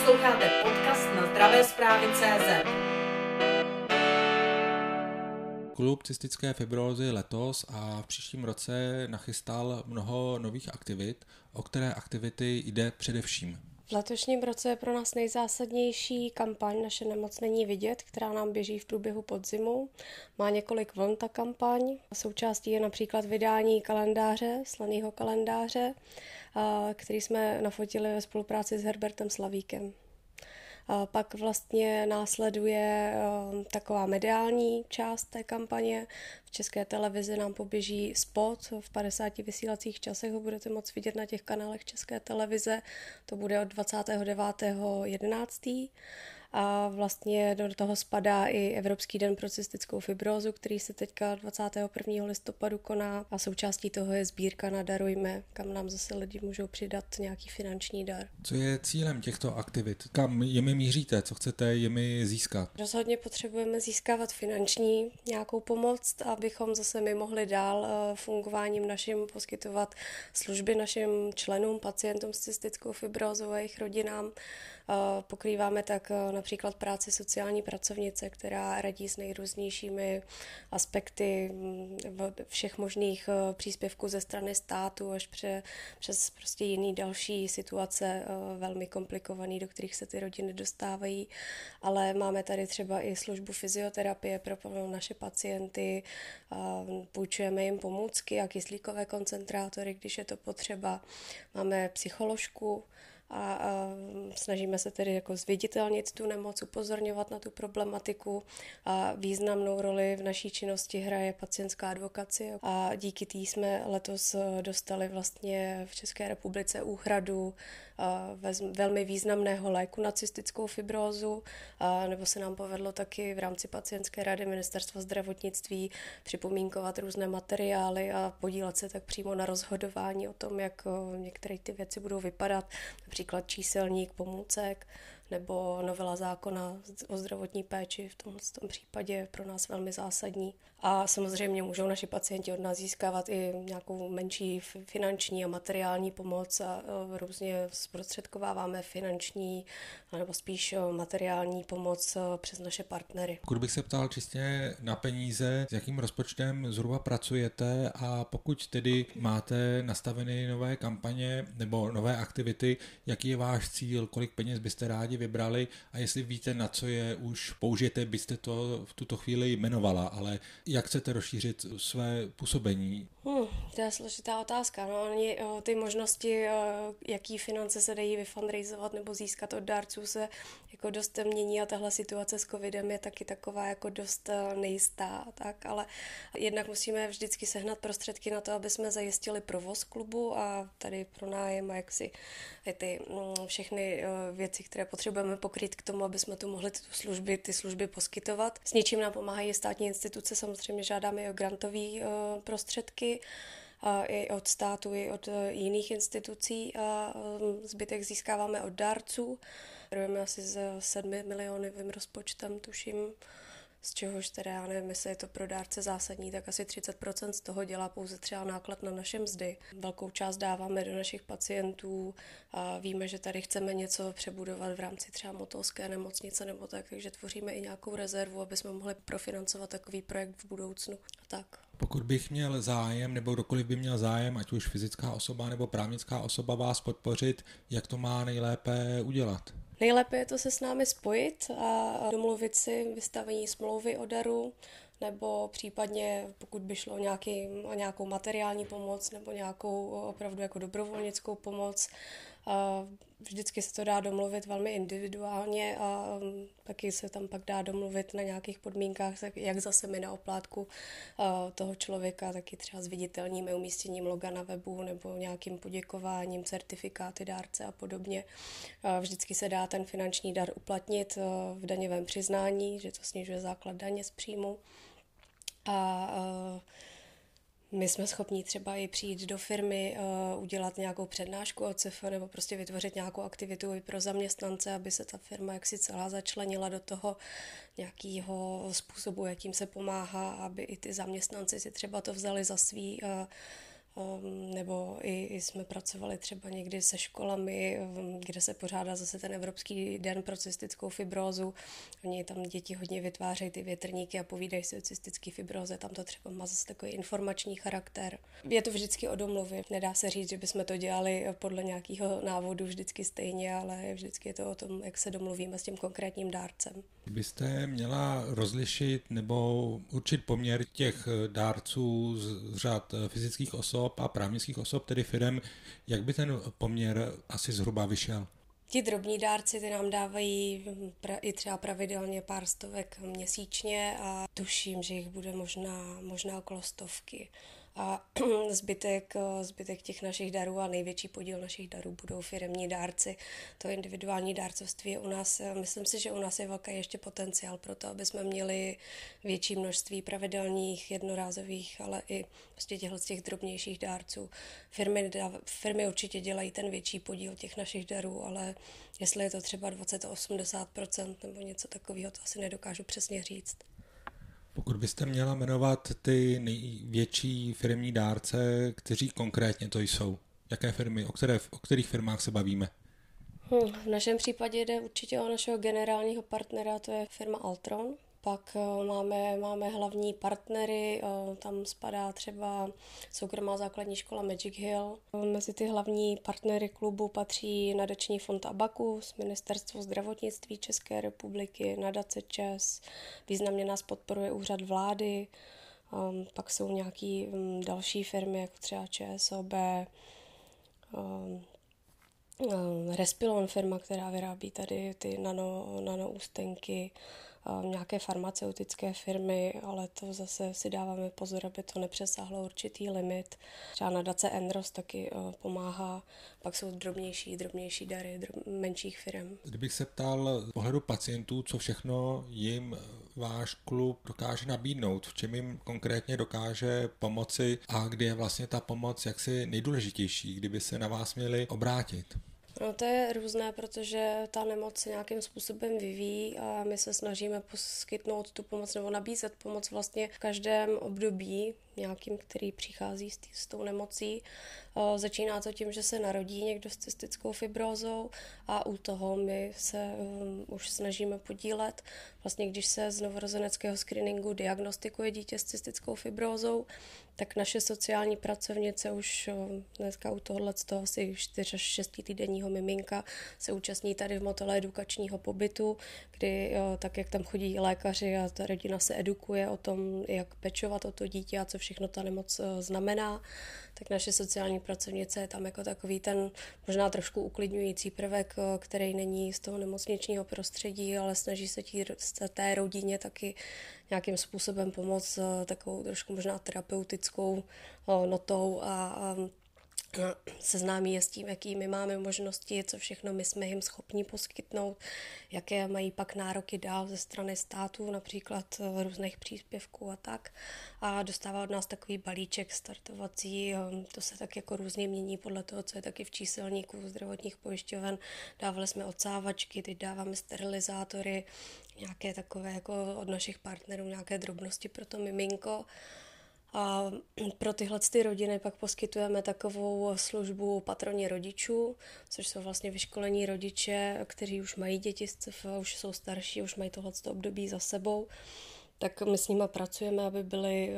Posloucháte podcast na zdravé zprávy CZ. Klub cystické fibrózy letos a v příštím roce nachystal mnoho nových aktivit. O které aktivity jde především? V letošním roce je pro nás nejzásadnější kampaň Naše nemoc není vidět, která nám běží v průběhu podzimu. Má několik vln ta kampaň. Součástí je například vydání kalendáře, slaného kalendáře, který jsme nafotili ve spolupráci s Herbertem Slavíkem. Pak vlastně následuje um, taková mediální část té kampaně. V české televizi nám poběží spot v 50 vysílacích časech, ho budete moct vidět na těch kanálech české televize. To bude od 29.11. A vlastně do toho spadá i Evropský den pro cystickou fibrózu, který se teďka 21. listopadu koná a součástí toho je sbírka na Darujme, kam nám zase lidi můžou přidat nějaký finanční dar. Co je cílem těchto aktivit? Kam jimi míříte? Co chcete jimi získat? Rozhodně potřebujeme získávat finanční nějakou pomoc, abychom zase my mohli dál eh, fungováním našim poskytovat služby našim členům, pacientům s cystickou fibrózou a jejich rodinám Pokrýváme tak e, například práci sociální pracovnice, která radí s nejrůznějšími aspekty všech možných e, příspěvků ze strany státu až pře, přes prostě jiný další situace velmi komplikovaný, do kterých se ty rodiny dostávají. Ale máme tady třeba i službu fyzioterapie pro naše pacienty, půjčujeme jim pomůcky a kyslíkové koncentrátory, když je to potřeba. Máme psycholožku, a, a snažíme se tedy jako zviditelnit tu nemoc, upozorňovat na tu problematiku. A významnou roli v naší činnosti hraje pacientská advokacie. A díky té jsme letos dostali vlastně v České republice úhradu velmi významného léku na cystickou fibrózu, nebo se nám povedlo taky v rámci pacientské rady ministerstva zdravotnictví připomínkovat různé materiály a podílet se tak přímo na rozhodování o tom, jak některé ty věci budou vypadat, například číselník pomůcek, nebo novela zákona o zdravotní péči v tomhle tom případě pro nás velmi zásadní. A samozřejmě můžou naši pacienti od nás získávat i nějakou menší finanční a materiální pomoc a různě zprostředkováváme finanční nebo spíš materiální pomoc přes naše partnery. Pokud bych se ptal čistě na peníze, s jakým rozpočtem zhruba pracujete a pokud tedy máte nastaveny nové kampaně nebo nové aktivity, jaký je váš cíl, kolik peněz byste rádi vybrali a jestli víte, na co je už použijete, byste to v tuto chvíli jmenovala, ale jak chcete rozšířit své působení? Hmm, to je složitá otázka. No, oni, ty možnosti, jaký finance se dají vyfundraizovat nebo získat od dárců, se jako dost mění a tahle situace s covidem je taky taková jako dost nejistá. Tak, ale jednak musíme vždycky sehnat prostředky na to, aby jsme zajistili provoz klubu a tady pro nájem a jaksi ty mm, všechny věci, které potřebujeme pokryt k tomu, aby jsme tu mohli ty služby, ty služby poskytovat. S něčím nám pomáhají státní instituce, samozřejmě žádáme i o grantové prostředky i od státu, i od e, jiných institucí a e, zbytek získáváme od dárců. Rujeme asi s 7 milionovým rozpočtem, tuším z čehož teda já nevím, jestli je to pro dárce zásadní, tak asi 30% z toho dělá pouze třeba náklad na naše mzdy. Velkou část dáváme do našich pacientů a víme, že tady chceme něco přebudovat v rámci třeba motolské nemocnice nebo tak, takže tvoříme i nějakou rezervu, aby jsme mohli profinancovat takový projekt v budoucnu a tak. Pokud bych měl zájem, nebo kdokoliv by měl zájem, ať už fyzická osoba nebo právnická osoba vás podpořit, jak to má nejlépe udělat? Nejlépe je to se s námi spojit a domluvit si vystavení smlouvy o daru, nebo případně, pokud by šlo o, nějaký, o nějakou materiální pomoc nebo nějakou opravdu jako dobrovolnickou pomoc, Vždycky se to dá domluvit velmi individuálně a um, taky se tam pak dá domluvit na nějakých podmínkách, jak zase my na oplátku toho člověka, taky třeba s viditelním umístěním loga na webu nebo nějakým poděkováním, certifikáty dárce a podobně. Vždycky se dá ten finanční dar uplatnit v daňovém přiznání, že to snižuje základ daně z příjmu. A my jsme schopni třeba i přijít do firmy, uh, udělat nějakou přednášku o CF nebo prostě vytvořit nějakou aktivitu i pro zaměstnance, aby se ta firma jaksi celá začlenila do toho nějakého způsobu, jakým se pomáhá, aby i ty zaměstnanci si třeba to vzali za svý uh, nebo i, jsme pracovali třeba někdy se školami, kde se pořádá zase ten Evropský den pro cystickou fibrózu. Oni tam děti hodně vytvářejí ty větrníky a povídají si o cystické fibróze, tam to třeba má zase takový informační charakter. Je to vždycky o domluvě. Nedá se říct, že bychom to dělali podle nějakého návodu vždycky stejně, ale vždycky je to o tom, jak se domluvíme s tím konkrétním dárcem. Byste měla rozlišit nebo určit poměr těch dárců z řad fyzických osob a právnických osob, tedy firm, jak by ten poměr asi zhruba vyšel? Ti drobní dárci ty nám dávají pra, i třeba pravidelně pár stovek měsíčně a tuším, že jich bude možná, možná okolo stovky a zbytek, zbytek těch našich darů a největší podíl našich darů budou firmní dárci. To individuální dárcovství je u nás, myslím si, že u nás je velký ještě potenciál pro to, aby jsme měli větší množství pravidelných, jednorázových, ale i prostě těchto těch drobnějších dárců. Firmy, firmy určitě dělají ten větší podíl těch našich darů, ale jestli je to třeba 20-80% nebo něco takového, to asi nedokážu přesně říct. Pokud byste měla jmenovat ty největší firmní dárce, kteří konkrétně to jsou, jaké firmy, o, které, o kterých firmách se bavíme? Hmm, v našem případě jde určitě o našeho generálního partnera, to je firma Altron, pak eh, máme, máme hlavní partnery, eh, tam spadá třeba soukromá základní škola Magic Hill. Mezi ty hlavní partnery klubu patří nadační fond Abacus, Ministerstvo zdravotnictví České republiky, nadace ČES, významně nás podporuje úřad vlády, ehm, pak jsou nějaký mm, další firmy, jako třeba ČSOB, ehm, ehm, Respilon firma, která vyrábí tady ty nano, nano ústenky, nějaké farmaceutické firmy, ale to zase si dáváme pozor, aby to nepřesáhlo určitý limit. Třeba nadace Enros taky eh, pomáhá, pak jsou drobnější, drobnější dary drob, menších firm. Kdybych se ptal z pohledu pacientů, co všechno jim váš klub dokáže nabídnout, v čem jim konkrétně dokáže pomoci a kdy je vlastně ta pomoc jaksi nejdůležitější, kdyby se na vás měli obrátit. No to je různé, protože ta nemoc se nějakým způsobem vyvíjí a my se snažíme poskytnout tu pomoc nebo nabízet pomoc vlastně v každém období nějakým, který přichází s, tý, s tou nemocí. Začíná to tím, že se narodí někdo s cystickou fibrózou a u toho my se um, už snažíme podílet. Vlastně když se z novorozeneckého screeningu diagnostikuje dítě s cystickou fibrózou, tak naše sociální pracovnice už dneska u tohohle z toho asi 4 až 6 týdenního miminka se účastní tady v motele edukačního pobytu, kdy tak, jak tam chodí lékaři a ta rodina se edukuje o tom, jak pečovat o to dítě a co všechno ta nemoc znamená, tak naše sociální pracovnice je tam jako takový ten možná trošku uklidňující prvek, který není z toho nemocničního prostředí, ale snaží se tí, té rodině taky nějakým způsobem pomoct takovou trošku možná terapeutickou notou a, a seznámí je s tím, jaký my máme možnosti, co všechno my jsme jim schopni poskytnout, jaké mají pak nároky dál ze strany států, například eh, různých příspěvků a tak. A dostává od nás takový balíček startovací, eh, to se tak jako různě mění podle toho, co je taky v číselníku zdravotních pojišťoven. Dávali jsme odsávačky, teď dáváme sterilizátory, nějaké takové jako od našich partnerů, nějaké drobnosti pro to miminko. A pro tyhle ty rodiny pak poskytujeme takovou službu patroně rodičů, což jsou vlastně vyškolení rodiče, kteří už mají děti už jsou starší, už mají tohle období za sebou. Tak my s nimi pracujeme, aby byli,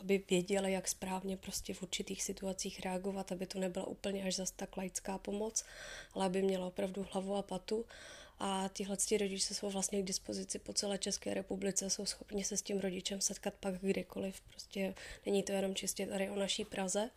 aby věděli, jak správně prostě v určitých situacích reagovat, aby to nebyla úplně až zas tak laická pomoc, ale aby měla opravdu hlavu a patu a tyhle rodiče jsou vlastně k dispozici po celé České republice, jsou schopni se s tím rodičem setkat pak kdykoliv. Prostě není to jenom čistě tady o naší Praze.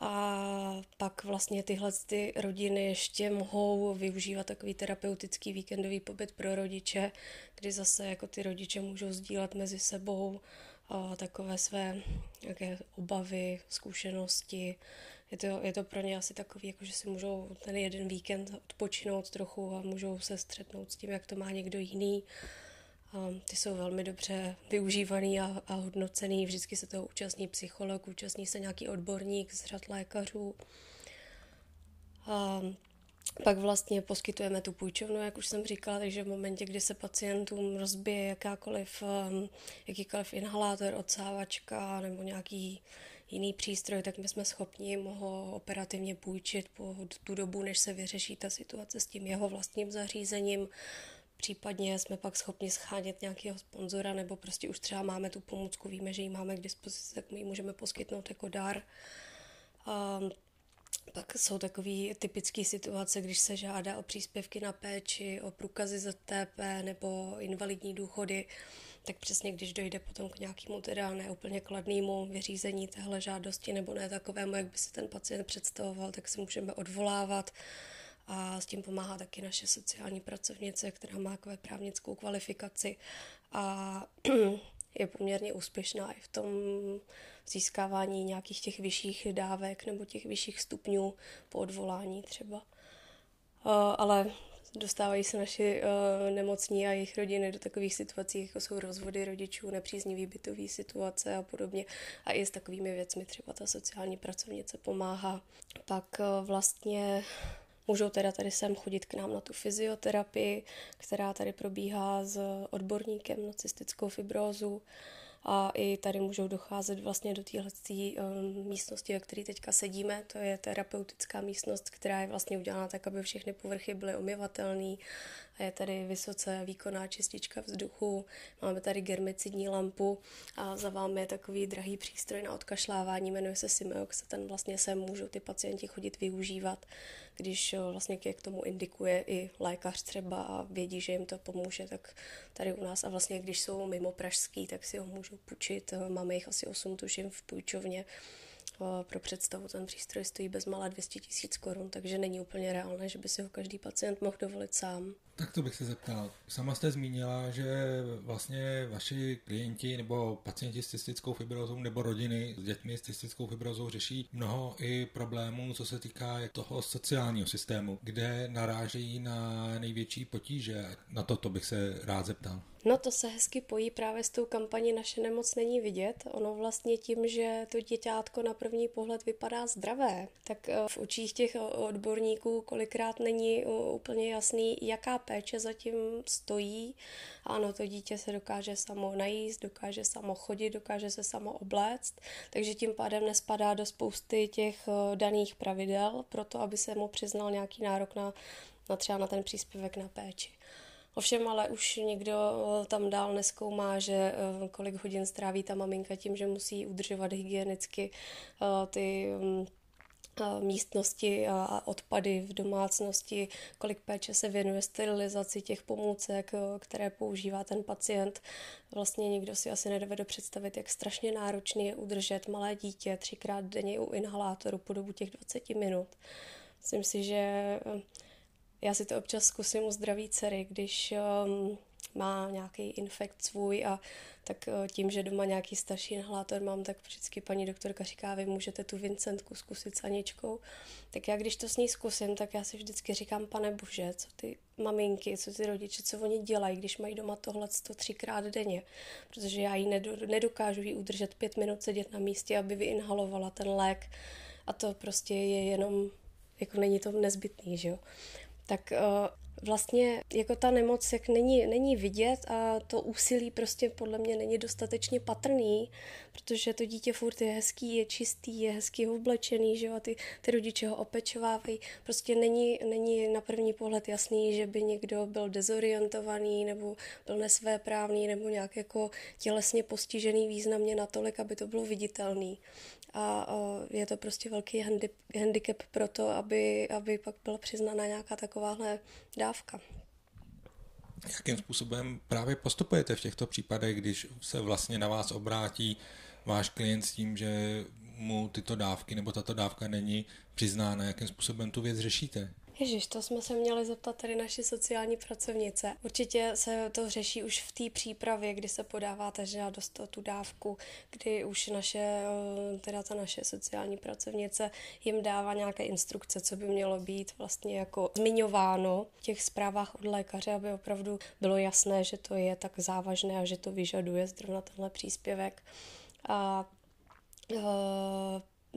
A pak vlastně tyhle ty rodiny ještě mohou využívat takový terapeutický víkendový pobyt pro rodiče, kdy zase jako ty rodiče můžou sdílet mezi sebou a takové své nějaké obavy, zkušenosti, je to, je to pro ně asi takový, jako že si můžou ten jeden víkend odpočinout trochu a můžou se střetnout s tím, jak to má někdo jiný. A ty jsou velmi dobře využívaný a, a hodnocený. Vždycky se toho účastní psycholog, účastní se nějaký odborník z řad lékařů. A pak vlastně poskytujeme tu půjčovnu, jak už jsem říkala, takže v momentě, kdy se pacientům rozbije jakákoliv, jakýkoliv inhalátor, odsávačka nebo nějaký jiný přístroj, tak my jsme schopni jim ho operativně půjčit po tu dobu, než se vyřeší ta situace s tím jeho vlastním zařízením. Případně jsme pak schopni schánět nějakého sponzora, nebo prostě už třeba máme tu pomůcku, víme, že ji máme k dispozici, tak my ji můžeme poskytnout jako dar. A pak jsou takové typické situace, když se žádá o příspěvky na péči, o průkazy ZTP nebo invalidní důchody, tak přesně když dojde potom k nějakému teda neúplně kladnému vyřízení téhle žádosti nebo ne takovému, jak by si ten pacient představoval, tak se můžeme odvolávat a s tím pomáhá taky naše sociální pracovnice, která má takové právnickou kvalifikaci a je poměrně úspěšná i v tom získávání nějakých těch vyšších dávek nebo těch vyšších stupňů po odvolání třeba. Ale dostávají se naši nemocní a jejich rodiny do takových situací, jako jsou rozvody rodičů, nepříznivý bytový situace a podobně. A i s takovými věcmi třeba ta sociální pracovnice pomáhá. Pak vlastně Můžou teda tady sem chodit k nám na tu fyzioterapii, která tady probíhá s odborníkem na cystickou fibrózu a i tady můžou docházet vlastně do téhle um, místnosti, ve které teďka sedíme. To je terapeutická místnost, která je vlastně udělána tak, aby všechny povrchy byly omyvatelné a je tady vysoce výkonná čistička vzduchu, máme tady germicidní lampu a za vámi je takový drahý přístroj na odkašlávání, jmenuje se Simeox a ten vlastně se můžou ty pacienti chodit využívat, když eh, vlastně k tomu indikuje i lékař třeba a vědí, že jim to pomůže, tak tady u nás. A vlastně když jsou mimo pražský, tak si ho můžou půjčit, máme jich asi 8 tuším v půjčovně, pro představu ten přístroj stojí bezmála 200 tisíc korun, takže není úplně reálné, že by si ho každý pacient mohl dovolit sám. Tak to bych se zeptal. Sama jste zmínila, že vlastně vaši klienti nebo pacienti s cystickou fibrozou nebo rodiny s dětmi s cystickou fibrozou řeší mnoho i problémů, co se týká toho sociálního systému, kde narážejí na největší potíže. Na toto bych se rád zeptal. No to se hezky pojí právě s tou kampaní Naše nemoc není vidět. Ono vlastně tím, že to děťátko na první pohled vypadá zdravé, tak eh, v očích těch odborníků kolikrát není eh, úplně jasný, jaká péče zatím stojí. Ano, to dítě se dokáže samo najíst, dokáže samo chodit, dokáže se samo obléct, takže tím pádem nespadá do spousty těch eh, daných pravidel pro to, aby se mu přiznal nějaký nárok na, na třeba na ten příspěvek na péči. Ovšem ale už někdo eh, tam dál neskoumá, že eh, kolik hodin stráví ta maminka tím, že musí udržovat hygienicky ty mm, místnosti a odpady v domácnosti, kolik péče se věnuje sterilizaci těch pomůcek, které používá ten pacient. Vlastně nikdo si asi nedovede představit, jak strašně náročný je udržet malé dítě třikrát denně u inhalátoru po dobu těch 20 minut. Myslím si, že já si to občas zkusím u zdraví dcery, když um, má nějaký infekt svůj a tak uh, tím, že doma nějaký starší inhalátor mám, tak vždycky paní doktorka říká, vy můžete tu Vincentku zkusit s Aničkou. Tak já když to s ní zkusím, tak já si vždycky říkám, pane bože, co ty maminky, co ty rodiče, co oni dělají, když mají doma tohle třikrát denně. Protože já jí nedokážu jí udržet pět minut sedět na místě, aby vyinhalovala ten lék. A to prostě je jenom, jako není to nezbytný, že jo tak eh, vlastně jako ta nemoc jak není, není vidět a to úsilí prostě podle mě není dostatečně patrný, protože to dítě furt je hezký, je čistý, je hezky oblečený, že a ty, ty rodiče ho opečovávají. Prostě není, není na první pohled jasný, že by někdo byl dezorientovaný nebo byl nesvéprávný nebo nějak jako tělesně postižený významně natolik, aby to bylo viditelný a je to prostě velký handicap pro to, aby, aby pak byla přiznaná nějaká takováhle dávka. Jakým způsobem právě postupujete v těchto případech, když se vlastně na vás obrátí váš klient s tím, že mu tyto dávky nebo tato dávka není přiznána, jakým způsobem tu věc řešíte? Ježiš, to jsme se měli zeptat tady naši sociální pracovnice. Určitě se to řeší už v té přípravě, kdy se podáváte žádost o tu dávku, kdy už naše, eh, teda ta naše sociální pracovnice jim dává nějaké instrukce, co by mělo být vlastně jako zmiňováno v těch zprávách od lékaře, aby opravdu bylo jasné, že to je tak závažné a že to vyžaduje zrovna tenhle příspěvek. A uh,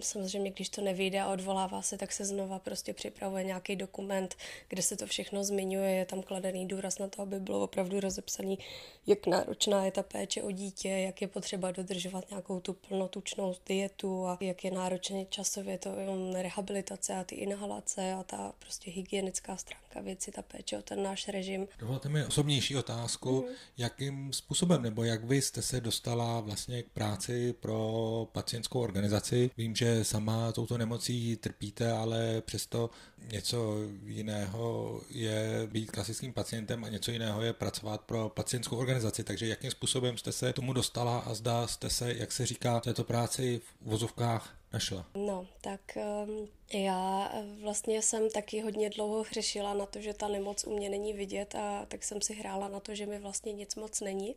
samozřejmě, když to nevyjde a odvolává se, tak se znova prostě připravuje nějaký dokument, kde se to všechno zmiňuje, je tam kladený důraz na to, aby bylo opravdu rozepsaný, jak náročná je ta péče o dítě, jak je potřeba dodržovat nějakou tu plnotučnou dietu a jak je náročně časově to rehabilitace a ty inhalace a ta prostě hygienická stránka věci, ta péče o ten náš režim. Dovolte mi osobnější otázku, mm. jakým způsobem nebo jak vy jste se dostala vlastně k práci pro pacientskou organizaci. Vím, že sama touto nemocí trpíte, ale přesto něco jiného je být klasickým pacientem a něco jiného je pracovat pro pacientskou organizaci. Takže jakým způsobem jste se tomu dostala a zdá jste se, jak se říká, této práci v vozovkách našla? No, tak um, já vlastně jsem taky hodně dlouho hřešila na to, že ta nemoc u mě není vidět a tak jsem si hrála na to, že mi vlastně nic moc není.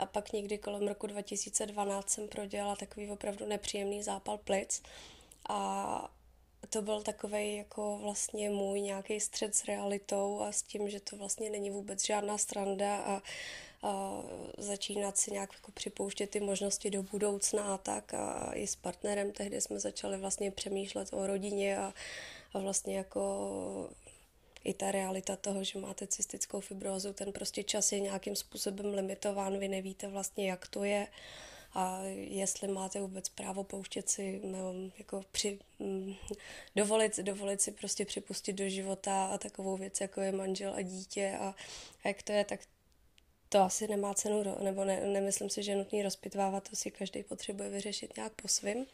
A pak někdy kolem roku 2012 jsem prodělala takový opravdu nepříjemný zápal plic. A to byl takový jako vlastně můj nějaký střed s realitou a s tím, že to vlastně není vůbec žádná stranda a, a začínat si nějak jako připouštět ty možnosti do budoucna a tak. A i s partnerem tehdy jsme začali vlastně přemýšlet o rodině a, a vlastně jako i ta realita toho, že máte cystickou fibrózu, ten prostě čas je nějakým způsobem limitován, vy nevíte vlastně, jak to je a jestli máte vůbec právo pouštět si, jako při, mm, dovolit, dovolit si prostě připustit do života a takovou věc, jako je manžel a dítě a, a jak to je, tak to asi nemá cenu, nebo ne, nemyslím si, že je nutný rozpitvávat, to si každý potřebuje vyřešit nějak po svým.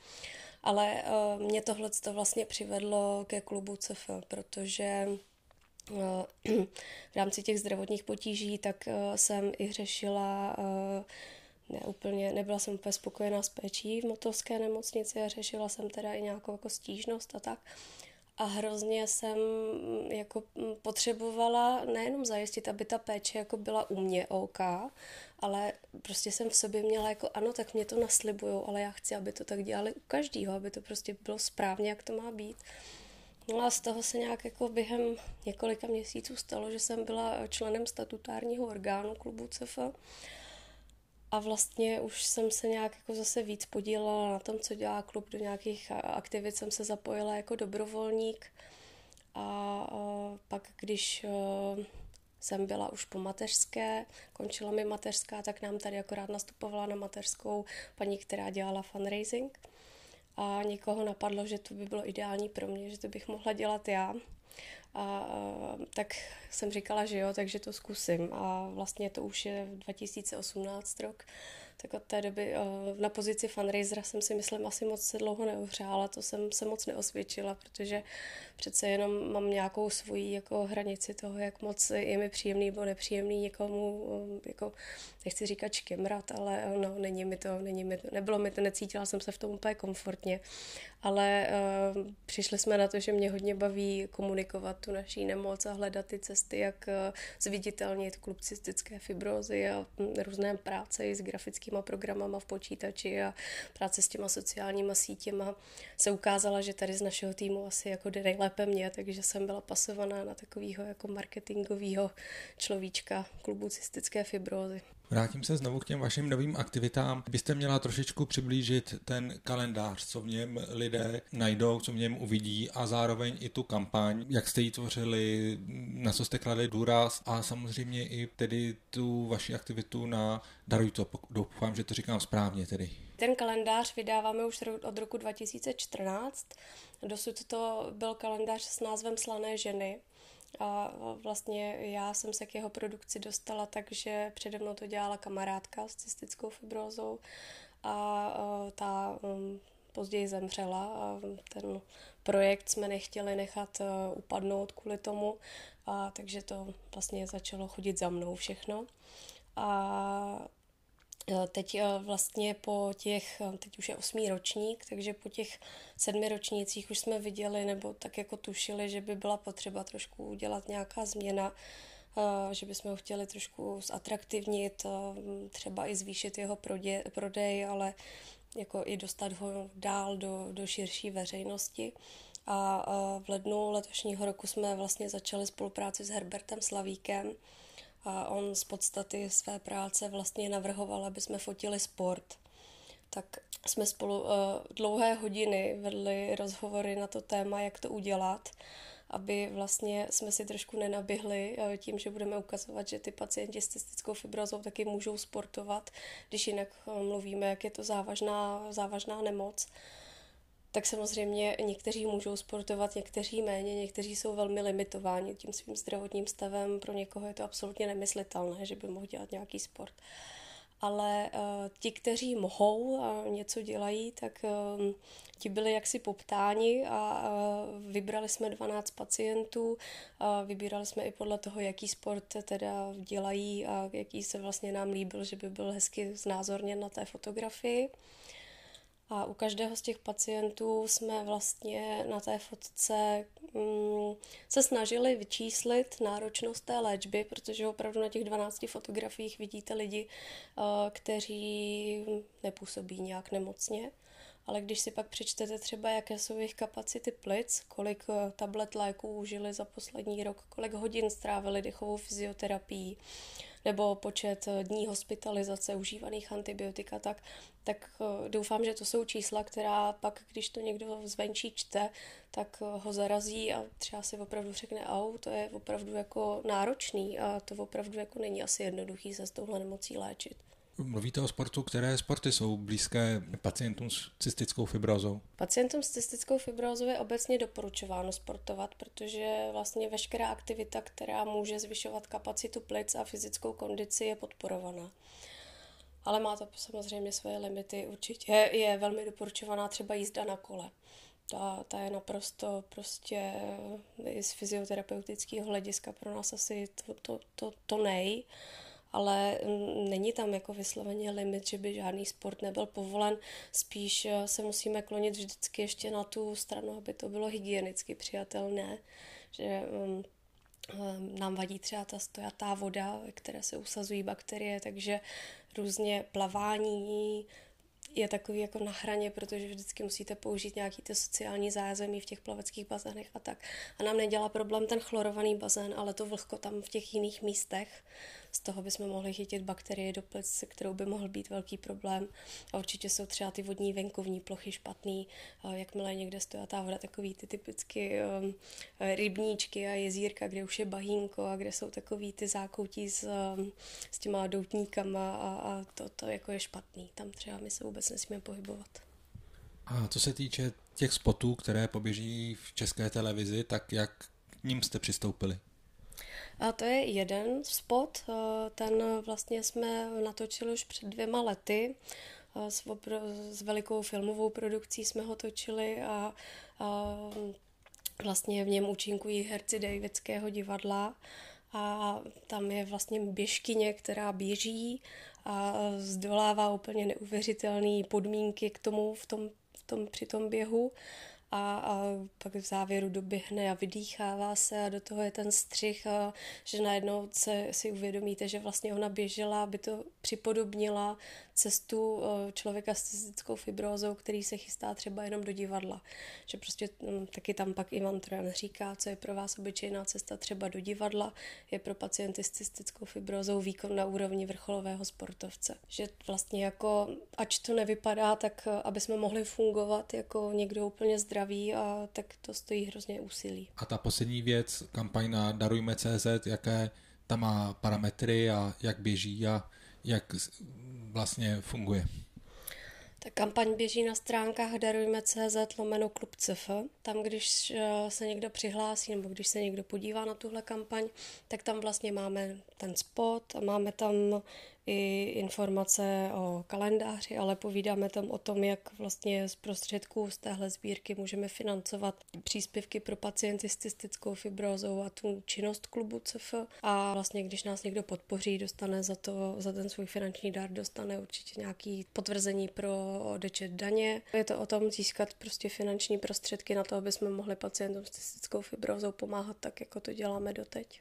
Ale uh, mě tohle to vlastně přivedlo ke klubu CF, protože v rámci těch zdravotních potíží, tak eh, jsem i řešila eh, ne úplně, nebyla jsem úplně spokojená s péčí v motovské nemocnici a řešila jsem teda i nějakou jako stížnost a tak. A hrozně jsem mm, jako mm, potřebovala nejenom zajistit, aby ta péče jako byla u mě OK, ale prostě jsem v sobě měla jako ano, tak mě to naslibujou, ale já chci, aby to tak dělali u každého, aby to prostě bylo správně, jak to má být. No a z toho se nějak jako během několika měsíců stalo, že jsem byla členem statutárního orgánu klubu CF a vlastně už jsem se nějak jako zase víc podílela na tom, co dělá klub, do nějakých aktivit jsem se zapojila jako dobrovolník. A, pak když jsem byla už po mateřské, končila mi mateřská, tak nám tady akorát nastupovala na mateřskou paní, která dělala fundraising a někoho napadlo, že to by bylo ideální pro mě, že to bych mohla dělat já. A, tak jsem říkala, že jo, takže to zkusím. A vlastně to už je 2018 rok, tak od té doby eh, na pozici fundraisera jsem si myslím asi moc se dlouho neuhřála, to jsem se moc neosvědčila, protože přece jenom mám nějakou svoji jako hranici toho, jak moc je mi příjemný nebo nepříjemný někomu, eh, jako nechci říkat škemrat, ale eh, no, není mi to, není mi to, nebylo mi to, necítila jsem se v tom úplně komfortně, ale uh, přišli jsme na to, že mě hodně baví komunikovat tu naší nemoc a hledat ty cesty, jak zviditelnit klub cystické fibrozy a hm, různé práce i s grafickými programama v počítači a práce s těma sociálníma sítěma se ukázala, že tady z našeho týmu asi jako jde nejlépe mě, takže jsem byla pasovaná na takového jako marketingového človíčka klubu cystické fibrozy. Vrátím se znovu k těm vašim novým aktivitám. Byste měla trošičku přiblížit ten kalendář, co v něm lidé najdou, co v něm uvidí a zároveň i tu kampaň, jak jste ji tvořili, na co jste kladli důraz a samozřejmě i tedy tu vaši aktivitu na Daruj to. Doufám, že to říkám správně tedy. Ten kalendář vydáváme už od roku 2014. Dosud to byl kalendář s názvem Slané ženy a vlastně já jsem se k jeho produkci dostala tak, že přede mnou to dělala kamarádka s cystickou fibrózou a ta um, později zemřela a ten projekt jsme nechtěli nechat uh, upadnout kvůli tomu, a takže to vlastně začalo chodit za mnou všechno. A teď eh, vlastně po těch, eh, teď už je osmý ročník, takže po těch sedmi ročnících už jsme viděli nebo tak jako tušili, že by byla potřeba trošku udělat nějaká změna, že bychom ho chtěli trošku zatraktivnit, třeba i zvýšit jeho prodej, ale jako i dostat ho dál do, do širší veřejnosti. A v lednu letošního roku jsme vlastně začali spolupráci s Herbertem Slavíkem, a on z podstaty své práce vlastně navrhoval, aby jsme fotili sport. Tak jsme spolu uh, dlouhé hodiny vedli rozhovory na to téma, jak to udělat, aby vlastně jsme si trošku nenaběhli uh, tím, že budeme ukazovat, že ty pacienti s cystickou fibrozou taky můžou sportovat, když jinak uh, mluvíme, jak je to závažná, závažná nemoc. Tak samozřejmě někteří můžou sportovat, někteří méně, někteří jsou velmi limitováni tím svým zdravotním stavem. Pro někoho je to absolutně nemyslitelné, že by mohl dělat nějaký sport. Uh, ale uh, ti, kteří mohou a něco dělají, tak uh, ti byli jaksi poptáni a uh, vybrali jsme 12 pacientů, a vybírali jsme i podle toho, jaký sport teda dělají a jaký se vlastně nám líbil, že by byl hezky znázorněn na té fotografii. A u každého z těch pacientů jsme vlastně na té fotce mm, se snažili vyčíslit náročnost té léčby, protože opravdu na těch 12 fotografiích vidíte lidi, uh, kteří nepůsobí nějak nemocně. Ale když si pak přečtete třeba, jaké jsou jejich kapacity plic, kolik uh, tablet léků užili za poslední rok, kolik hodin strávili dechovou fyzioterapii, nebo počet eh, dní hospitalizace užívaných antibiotika, tak, tak eh, doufám, že to jsou čísla, která pak, když to někdo zvenčí čte, tak eh, ho zarazí a třeba si opravdu řekne, au, to je opravdu jako náročný a to opravdu jako není asi jednoduchý se s touhle nemocí léčit. Mluvíte o sportu, které sporty jsou blízké pacientům s cystickou fibrózou? Pacientům s cystickou fibrózou je obecně doporučováno sportovat, protože vlastně veškerá aktivita, která může zvyšovat kapacitu plic a fyzickou kondici, je podporovaná. Ale má to samozřejmě svoje limity. Určitě je velmi doporučovaná třeba jízda na kole. Ta, ta je naprosto prostě i z fyzioterapeutického hlediska pro nás asi to, to, to, to nej ale není tam jako vysloveně limit, že by žádný sport nebyl povolen. Spíš eh, se musíme klonit vždycky ještě na tu stranu, aby to bylo hygienicky přijatelné, že um, nám vadí třeba ta stojatá voda, ve které se usazují bakterie, takže různě plavání, je takový jako na hraně, protože vždycky musíte použít nějaký ty sociální zázemí v těch plaveckých bazénech a tak. A nám nedělá problém ten chlorovaný bazén, ale to vlhko tam v těch jiných místech. Z toho bychom mohli chytit bakterie do plic, kterou by mohl být velký problém. A určitě jsou třeba ty vodní venkovní plochy špatný, jakmile někde stojí ta voda, takový ty typicky um, rybníčky a jezírka, kde už je bahínko a kde jsou takový ty zákoutí s, um, s těma doutníkama a, a to, to jako je špatný. Tam třeba my se vůbec nesmíme pohybovat. A co se týče těch spotů, které poběží v české televizi, tak jak k ním jste přistoupili? A to je jeden spot, eh, ten vlastně jsme natočili už před dvěma lety. Eh, s, opr- s velikou filmovou produkcí jsme ho točili a, a vlastně v něm účinkují herci Davidského divadla. A tam je vlastně běžkyně, která běží a zdolává úplně neuvěřitelné podmínky k tomu v tom, v tom, při tom běhu a, a pak v závěru doběhne a vydýchává se a do toho je ten střih, a že najednou se, si uvědomíte, že vlastně ona běžela, aby to připodobnila cestu eh, člověka s cystickou fibrózou, který se chystá třeba jenom do divadla. Že prostě hm, taky tam pak Ivan Trojan říká, co je pro vás obyčejná cesta třeba do divadla, je pro pacienty s cystickou fibrózou výkon na úrovni vrcholového sportovce. Že vlastně jako, ač to nevypadá, tak eh, aby jsme mohli fungovat jako někdo úplně zdravý, a tak to stojí hrozně úsilí. A ta poslední věc, kampaň na Darujme.cz, jaké tam má parametry a jak běží a jak vlastně funguje? Ta kampaň běží na stránkách darujme.cz lomeno klub CF. Tam, když eh, se někdo přihlásí nebo když se někdo podívá na tuhle kampaň, tak tam vlastně máme ten spot a máme tam i informace o kalendáři, ale povídáme tam o tom, jak vlastně z prostředků z téhle sbírky můžeme financovat příspěvky pro pacienty s cystickou fibrózou a tu činnost klubu CF. A vlastně, když nás někdo podpoří, dostane za to, za ten svůj finanční dar, dostane určitě nějaký potvrzení pro odečet daně. Je to o tom získat prostě finanční prostředky na to, aby jsme mohli pacientům s cystickou fibrózou pomáhat tak, jako to děláme doteď.